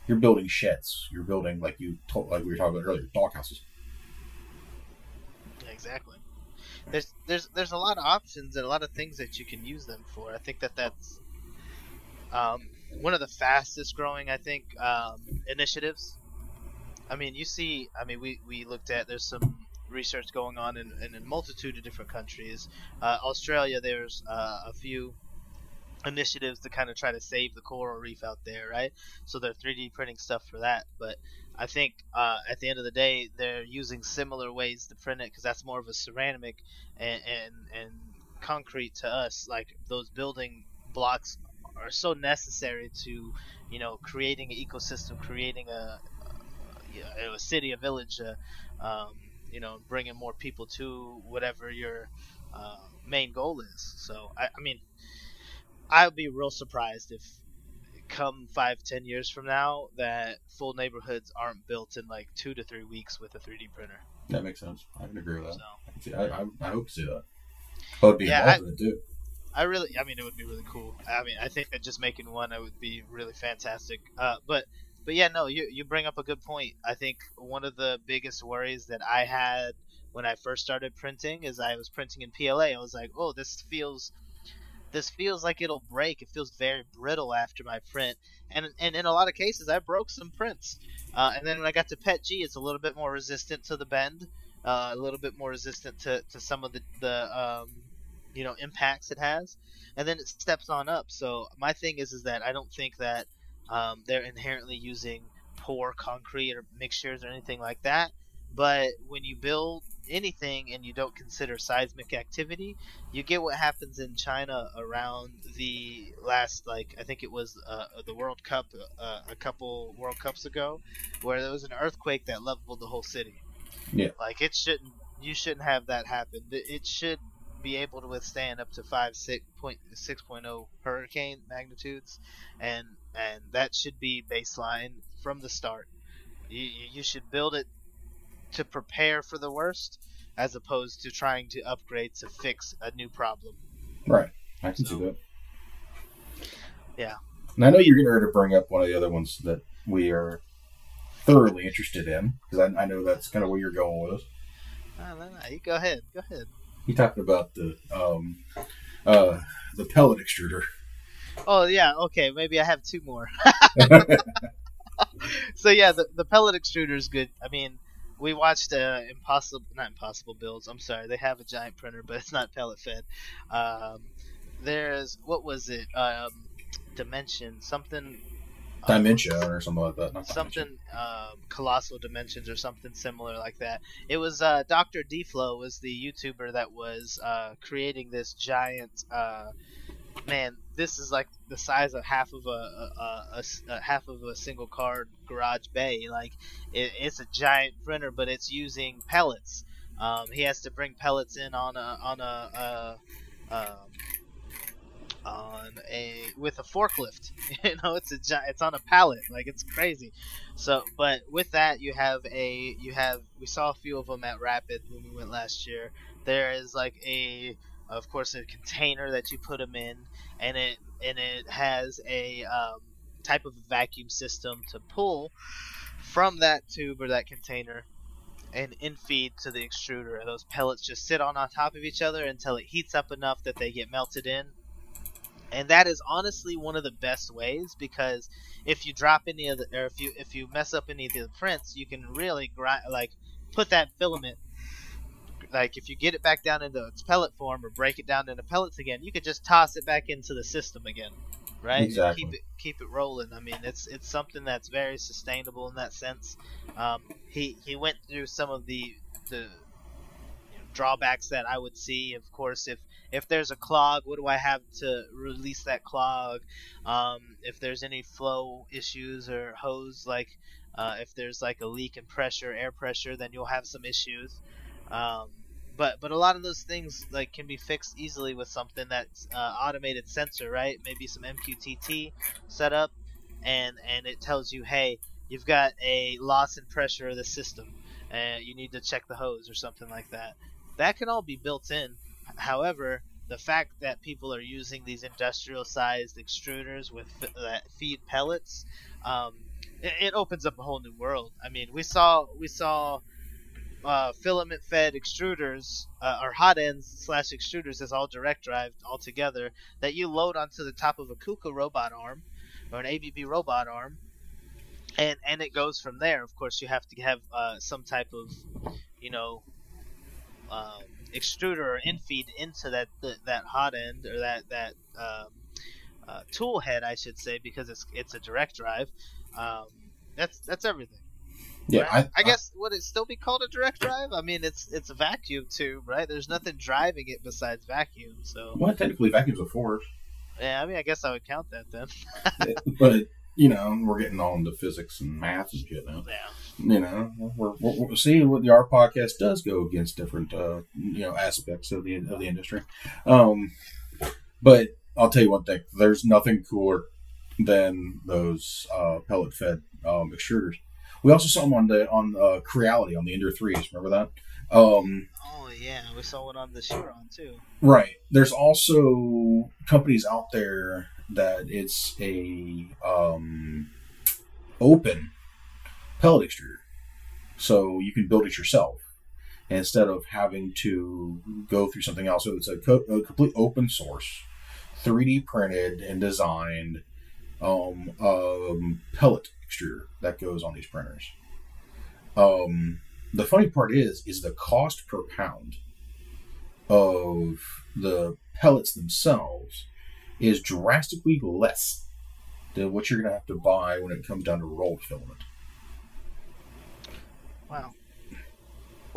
You're building sheds. You're building like you told, like we were talking about earlier, dog houses. Exactly. There's there's there's a lot of options and a lot of things that you can use them for. I think that that's um, one of the fastest growing I think um, initiatives. I mean, you see, I mean, we, we looked at there's some research going on in, in a multitude of different countries. Uh, Australia, there's uh, a few initiatives to kind of try to save the coral reef out there, right? So they're 3D printing stuff for that. But I think uh, at the end of the day, they're using similar ways to print it because that's more of a ceramic and, and and concrete to us. Like those building blocks are so necessary to, you know, creating an ecosystem, creating a a, a city, a village, uh, um, you know, bringing more people to whatever your uh, main goal is. So I, I mean, I would be real surprised if come five, ten years from now that full neighborhoods aren't built in like two to three weeks with a 3D printer. That makes sense. I can agree with that. So I, can see, I, I, I hope to see that. I would be Yeah, involved it too. I really, I mean, it would be really cool. I mean, I think that just making one, it would be really fantastic. Uh, but, but yeah, no, you you bring up a good point. I think one of the biggest worries that I had when I first started printing is I was printing in PLA. I was like, oh, this feels, this feels like it'll break. It feels very brittle after my print, and and in a lot of cases, I broke some prints. Uh, and then when I got to PET G, it's a little bit more resistant to the bend, uh, a little bit more resistant to, to some of the the um, you know impacts it has, and then it steps on up. So my thing is is that I don't think that um, they're inherently using poor concrete or mixtures or anything like that. But when you build anything and you don't consider seismic activity, you get what happens in China around the last, like I think it was uh, the World Cup uh, a couple World Cups ago, where there was an earthquake that leveled the whole city. Yeah. Like it shouldn't, you shouldn't have that happen. It should be able to withstand up to five six point six point oh hurricane magnitudes, and and that should be baseline from the start. You you you should build it to prepare for the worst, as opposed to trying to upgrade to fix a new problem. Right. I can So- see that. Yeah. And I know you're going to bring up one of the other ones that we are thoroughly interested in because I, I know that's kind of where you're going with us. No, no, no. You go ahead. Go ahead. You talked about the um, uh, the pellet extruder. Oh yeah. Okay. Maybe I have two more. so yeah, the the pellet extruder is good. I mean, we watched uh, impossible, not impossible builds. I'm sorry, they have a giant printer, but it's not pellet fed. Um, there's what was it? Um, dimension something. uh, Dimension or something like that. Not something um, colossal dimensions or something similar like that. It was uh, Doctor D-Flo was the YouTuber that was uh, creating this giant. Uh, man, this is like the size of half of a half of a single car garage bay. Like it, it's a giant printer, but it's using pellets. Um, he has to bring pellets in on a on a, a, um, on a with a forklift. you know, it's a it's on a pallet, like it's crazy. So, but with that, you have a you have we saw a few of them at Rapid when we went last year. There is like a of course a container that you put them in, and it and it has a um, type of vacuum system to pull from that tube or that container and infeed to the extruder. Those pellets just sit on, on top of each other until it heats up enough that they get melted in. And that is honestly one of the best ways because if you drop any of the or if you if you mess up any of the prints, you can really grind like put that filament like if you get it back down into its pellet form or break it down into pellets again, you could just toss it back into the system again right? Exactly. Keep it keep it rolling. I mean, it's it's something that's very sustainable in that sense. Um, he he went through some of the the you know, drawbacks that I would see. Of course, if if there's a clog, what do I have to release that clog? Um, if there's any flow issues or hose, like uh, if there's like a leak in pressure, air pressure, then you'll have some issues. Um, but but a lot of those things like can be fixed easily with something that's uh, automated sensor, right? Maybe some MQTT setup, and and it tells you, hey, you've got a loss in pressure of the system, and you need to check the hose or something like that. That can all be built in. However, the fact that people are using these industrial sized extruders with that feed pellets, um, it, it opens up a whole new world. I mean, we saw we saw uh, filament fed extruders uh, or hot ends slash extruders is all direct drive all together that you load onto the top of a KUKA robot arm or an ABB robot arm. And and it goes from there. Of course you have to have uh, some type of you know um, extruder or infeed into that that hot end or that that um, uh, tool head I should say because it's it's a direct drive. Um, that's that's everything Yeah, right? I, I, guess would it still be called a direct drive? I mean, it's it's a vacuum tube, right? There's nothing driving it besides vacuum. So well, technically, vacuum's a force, yeah, I mean, I guess I would count that then. but you know, we're getting all into physics and math and shit now. yeah. You know, we're, we're, we're seeing what the art podcast does go against different, uh, you know, aspects of the of the industry. Um, but I'll tell you one thing: there's nothing cooler than those uh, pellet fed um, extruders. We also saw them on the on uh, Creality on the Ender threes. Remember that? Um, Oh yeah, we saw one on the Chiron too. Right. There's also companies out there that it's a um, open pellet extruder, so you can build it yourself instead of having to go through something else. So it's a, co- a complete open source, 3D printed and designed um, um, pellet extruder that goes on these printers. Um, the funny part is, is the cost per pound of the pellets themselves is drastically less than what you're going to have to buy when it comes down to rolled filament. Wow.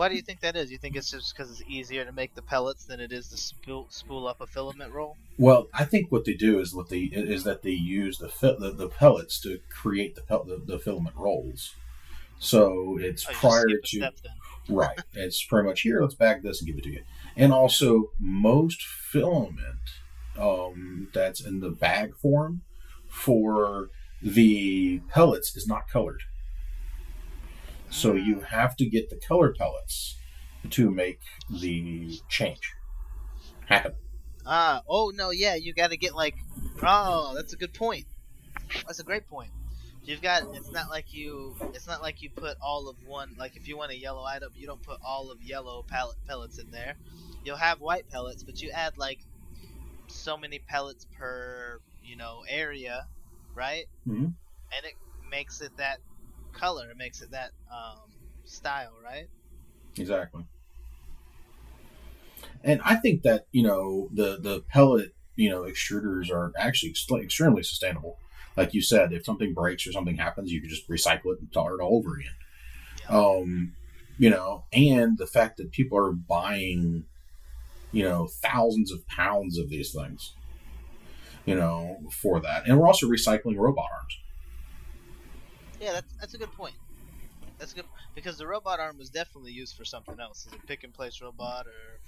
Why do you think that is? You think it's just because it's easier to make the pellets than it is to spool, spool up a filament roll? Well, I think what they do is what they is that they use the fi- the, the pellets to create the, pel- the the filament rolls. So it's Oh, prior to right. It's pretty much here. Let's bag this and give it to you. And also, most filament um, that's in the bag form for the pellets is not colored. So you have to get the color pellets to make the change happen. Ah, oh no, yeah, you got to get like, oh, that's a good point. That's a great point. You've got. It's not like you. It's not like you put all of one. Like if you want a yellow item, you don't put all of yellow pallet pellets in there. You'll have white pellets, but you add like so many pellets per you know area, right? Mhm. And it makes it that color. It makes it that um, style, right? Exactly. And I think that you know the the pellet you know extruders are actually ex- extremely sustainable. Like you said, if something breaks or something happens, you can just recycle it and start it all over again. Um, you know, and the fact that people are buying, you know, thousands of pounds of these things, you know, for that, and we're also recycling robot arms. Yeah, that's that's a good point. That's good because the robot arm was definitely used for something else, as a pick and place robot or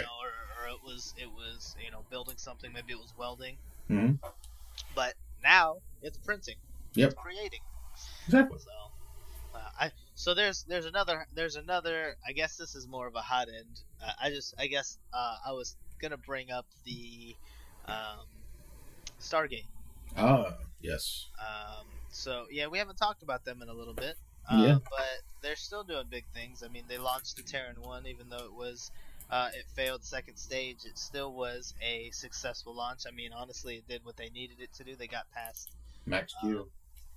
you know, or, or it was it was you know building something. Maybe it was welding. hmm But now it's printing. Yep. It's creating. Exactly. So, uh, I so there's there's another there's another. I guess this is more of a hot end. Uh, I just I guess uh, I was gonna bring up the um, Stargate. Ah, yes. Um, so yeah, we haven't talked about them in a little bit. Uh, Yeah. But they're still doing big things. I mean, they launched the Terran one, even though it was uh, it failed second stage. It still was a successful launch. I mean, honestly, it did what they needed it to do. They got past Max Q.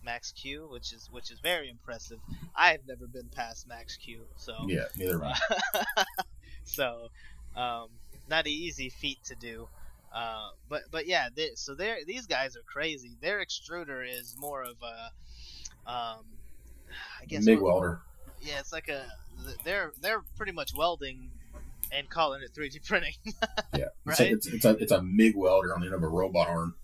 Max Q, which is which is very impressive. I've never been past Max Q, so yeah, neither have I. so um, not an easy feat to do. Uh, but but yeah, they, so they these guys are crazy. Their extruder is more of a, um, I guess MIG welder. Yeah, it's like a they're they're pretty much welding and calling it 3D printing. Yeah, it's, Right? a, it's, it's a it's a MIG welder on the end of a robot arm.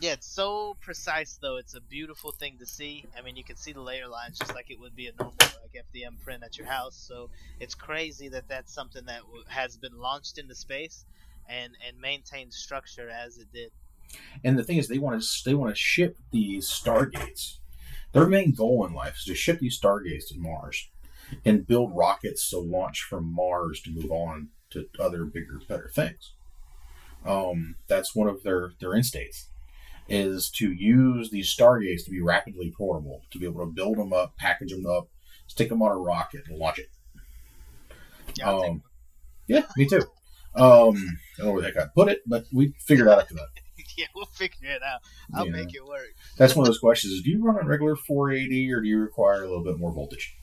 yeah, it's so precise though. It's a beautiful thing to see. I mean, you can see the layer lines just like it would be a normal like FDM print at your house. So it's crazy that that's something that w- has been launched into space and and maintained structure as it did. And the thing is, they want to they want to ship these stargates. Their main goal in life is to ship these stargates to Mars and build rockets to launch from Mars to move on to other bigger, better things. Um, that's one of their their end states is to use these stargates to be rapidly portable, to be able to build them up, package them up, stick them on a rocket, and launch it. Yeah, Um, yeah, me too. Um, I don't know where the heck I put it, but we figured out after that. yeah, we'll figure it out. I'll Yeah. make it work. That's one of those questions: is do you run on regular 480 or do you require a little bit more voltage?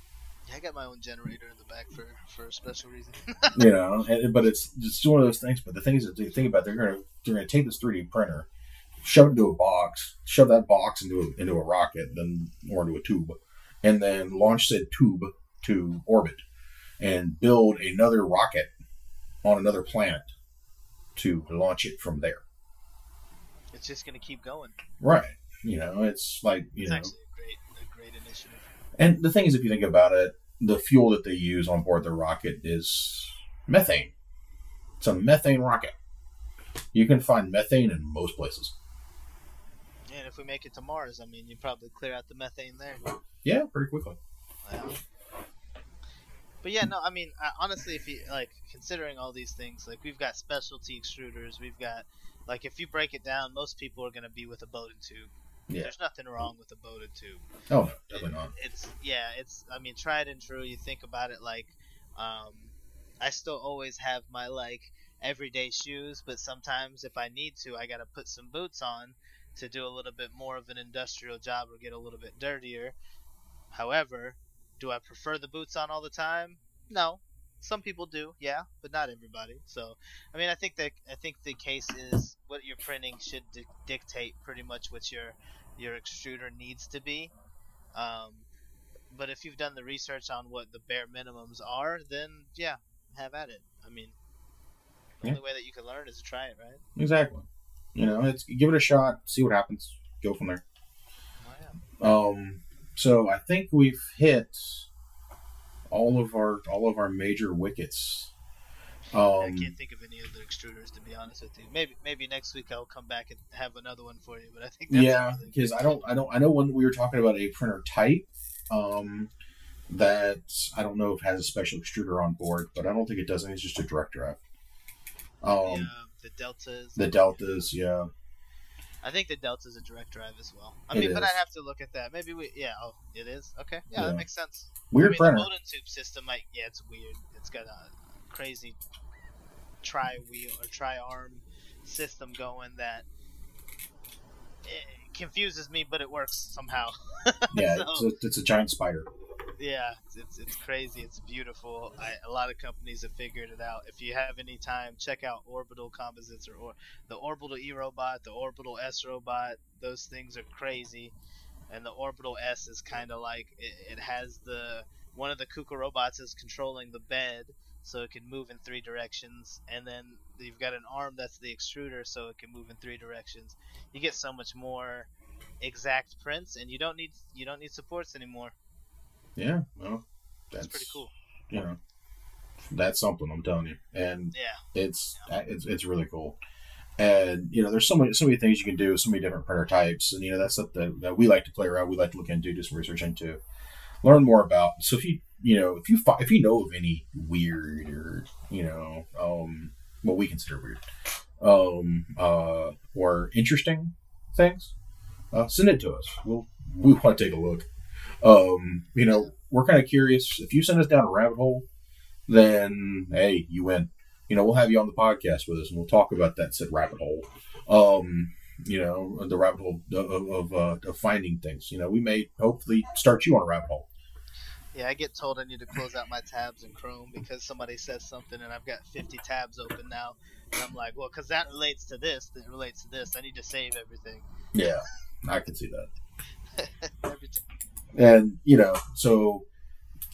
Yeah, I got my own generator in the back for for a special reason. You know, and, but it's just one of those things. But the thing is, that you think about, they're gonna they're gonna take this 3D printer, shove it into a box, shove that box into a, into a rocket, then or into a tube, and then launch said tube to orbit, and build another rocket on another planet to launch it from there. it's just gonna keep going. Right. You know, it's like you It's know. actually a great a great initiative. And the thing is, if you think about it, the fuel that they use on board the rocket is methane. It's a methane rocket. You can find methane in most places. And if we make it to Mars, I mean, you probably clear out the methane there. Yeah, pretty quickly. Wow. But yeah, no, I mean, honestly, if you like considering all these things, like we've got specialty extruders, we've got like if you break it down, most people are gonna be with a Bowden tube. Yeah. There's nothing wrong with a Bowden tube. Oh, definitely not. It's yeah, it's I mean, tried and true. You think about it, like, um, I still always have my like everyday shoes, but sometimes if I need to, I gotta put some boots on to do a little bit more of an industrial job or get a little bit dirtier. However, do I prefer the boots on all the time? No. Some people do, yeah, but not everybody. So, I mean, I think that I think the case is what you're printing should di- dictate pretty much what your your extruder needs to be. Um, but if you've done the research on what the bare minimums are, then yeah, have at it. I mean, the Yeah. only way that you can learn is to try it, right? Exactly. You know, it's give it a shot, see what happens, go from there. Well, yeah. Um, so I think we've hit all of our all of our major wickets. I Um, can't think of any other extruders to be honest with you. Maybe maybe next week I'll come back and have another one for you. But I think that's yeah, because I don't, I don't, I know when we were talking about a printer type, um, that I don't know if it has a special extruder on board, but I don't think it does. I think it's just a direct drive. Um, yeah, the deltas. the deltas, yeah, I think the delta's is a direct drive as well. I It mean, but. I'd have to look at that. Maybe we. Yeah. Oh, it is. Okay. Yeah, Yeah. that makes sense. weird I mean, printer. The Bowden tube system, like, yeah, it's weird. It's got a crazy tri wheel or tri arm system going that confuses me, but it works somehow. yeah, so- it's, a, it's a giant spider. Yeah, it's, it's crazy. It's beautiful. I, a lot of companies have figured it out. If you have any time, check out Orbital Composites or, or the Orbital E robot, the Orbital S robot. Those things are crazy. And the Orbital S is kind of like it, it has the one of the Kuka robots is controlling the bed, so it can move in three directions. And then you've got an arm that's the extruder, so it can move in three directions. You get so much more exact prints, and you don't need you don't need supports anymore. Yeah, well, That's, that's pretty cool. You know, that's something I'm telling you, and Yeah. it's it's it's really cool. And you know, there's so many so many things you can do, so many different printer types, and you know that's something that we like to play around. We like to look into, do some research into, learn more about. So if you you know if you fi- if you know of any weird or you know um what we consider weird um uh or interesting things, uh, send it to us. We'll we want to take a look. Um, you know, we're kind of curious. If you send us down a rabbit hole, then hey, you win. You know, we'll have you on the podcast with us, and we'll talk about that said rabbit hole. Um, you know, the rabbit hole of of, uh, of finding things. You know, we may hopefully start you on a rabbit hole. Yeah, I get told I need to close out my tabs in Chrome because somebody says something and I've got 50 tabs open now. And I'm like, well, because that relates to this, that relates to this. I need to save everything. Yeah, I can see that. Every time. And you know, so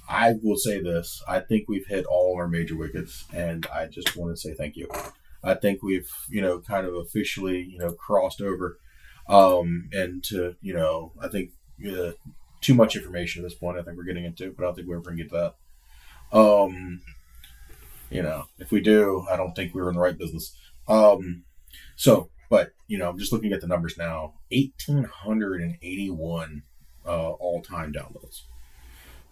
I will say this: I think we've hit all our major wickets, and I just want to say thank you. I think we've, you know, kind of officially, you know, crossed over, um, and to, you know, I think uh, too much information at this point. I think we're getting into, but I don't think we're ever going to get to that. Um, you know, if we do, I don't think we're in the right business. Um, so, but you know, I'm just looking at the numbers now: 1,881 uh, all-time downloads.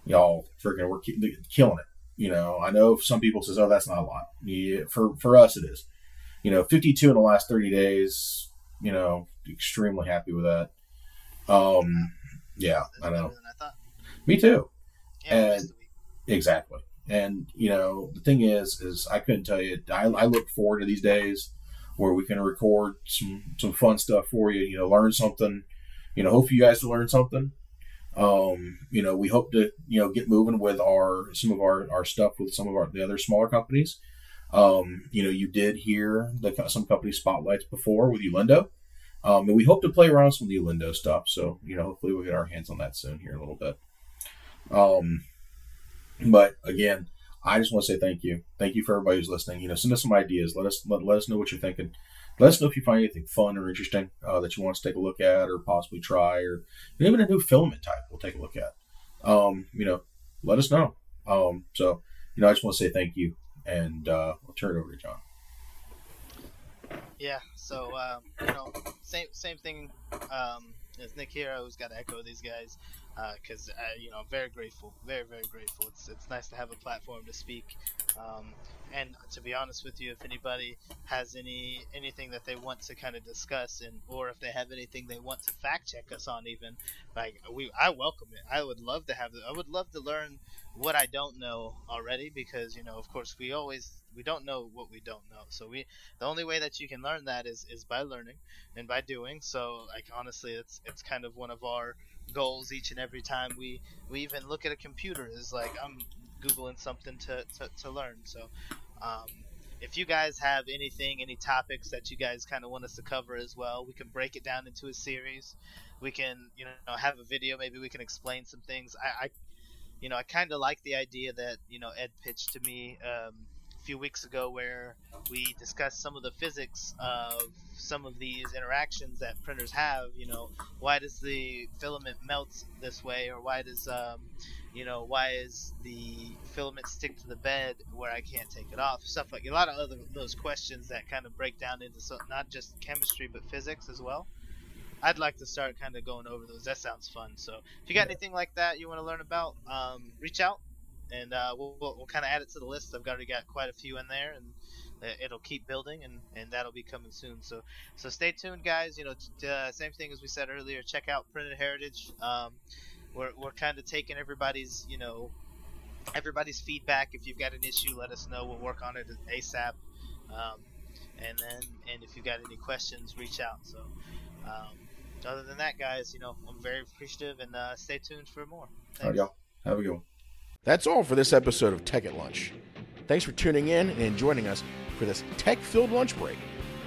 Y'all freaking we're ki- killing it. You know, I know some people says, "Oh, that's not a lot." Yeah, for for us, it is. You know, 52 in the last 30 days. You know, extremely happy with that. Um, yeah, I know. I. Me too. Yeah, And- missed a week. Exactly. And you know, the thing is, is I couldn't tell you. I, I look forward to these days where we can record some some fun stuff for you. You know, learn something. You know, hope you guys to learn something. Um, you know, we hope to you know get moving with our some of our our stuff with some of our the other smaller companies. Um, you know, you did hear the some company spotlights before with Ulindo. Um, and we hope to play around some of the Ulindo stuff. So, you know, hopefully we'll get our hands on that soon here a little bit. Um, but again, I just want to say thank you. Thank you for everybody who's listening. You know, send us some ideas. Let us let, let us know what you're thinking. Let us know if you find anything fun or interesting uh, that you want us to take a look at or possibly try, or even a new filament type we'll take a look at. Um, you know, let us know. Um, so, you know, I just want to say thank you, and uh, I'll turn it over to John. Yeah, so um, you know, same same thing um, as Nick here. I always got to echo these guys because uh, you know very grateful, very very grateful. It's it's nice to have a platform to speak. Um, and to be honest with you, if anybody has any anything that they want to kind of discuss, and or if they have anything they want to fact check us on, even like we, I welcome it. I would love to have. I would love to learn what I don't know already because you know, of course, we always we don't know what we don't know. So we the only way that you can learn that is is by learning and by doing. So like honestly, it's it's kind of one of our goals each and every time we we even look at a computer is like I'm googling something to to, to learn. So um, if you guys have anything, any topics that you guys kind of want us to cover as well, we can break it down into a series. We can, you know, have a video. Maybe we can explain some things. I, I you know, I kind of like the idea that you know Ed pitched to me um, a few weeks ago, where we discussed some of the physics of some of these interactions that printers have. You know, why does the filament melt this way, or why does um, you know why is the filament stick to the bed where I can't take it off? Stuff like a lot of other those questions that kind of break down into so, not just chemistry but physics as well. I'd like to start kind of going over those. That sounds fun. So if you got anything like that you want to learn about, um, reach out, and uh, we'll, we'll, we'll kind of add it to the list. I've already got quite a few in there, and uh, it'll keep building, and, and that'll be coming soon. So so stay tuned, guys. You know, t- uh, same thing as we said earlier. Check out Printed Heritage. Um, we're we're kind of taking everybody's you know everybody's feedback. If you've got an issue, let us know. We'll work on it ASAP. Um, and then and if you've got any questions, reach out. So. Um, other than that, guys, you know, I'm very appreciative and uh, stay tuned for more. All right, Thanks. y'all. Have a good one. That's all for this episode of Tech at Lunch. Thanks for tuning in and joining us for this tech filled lunch break.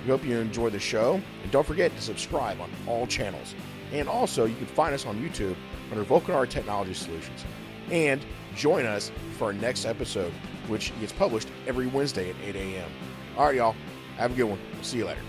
We hope you enjoy the show, and don't forget to subscribe on all channels. And also, you can find us on YouTube under Vulcanara Technology Solutions. And join us for our next episode, which gets published every Wednesday at 8 a.m. All right, y'all. Have a good one. See you later.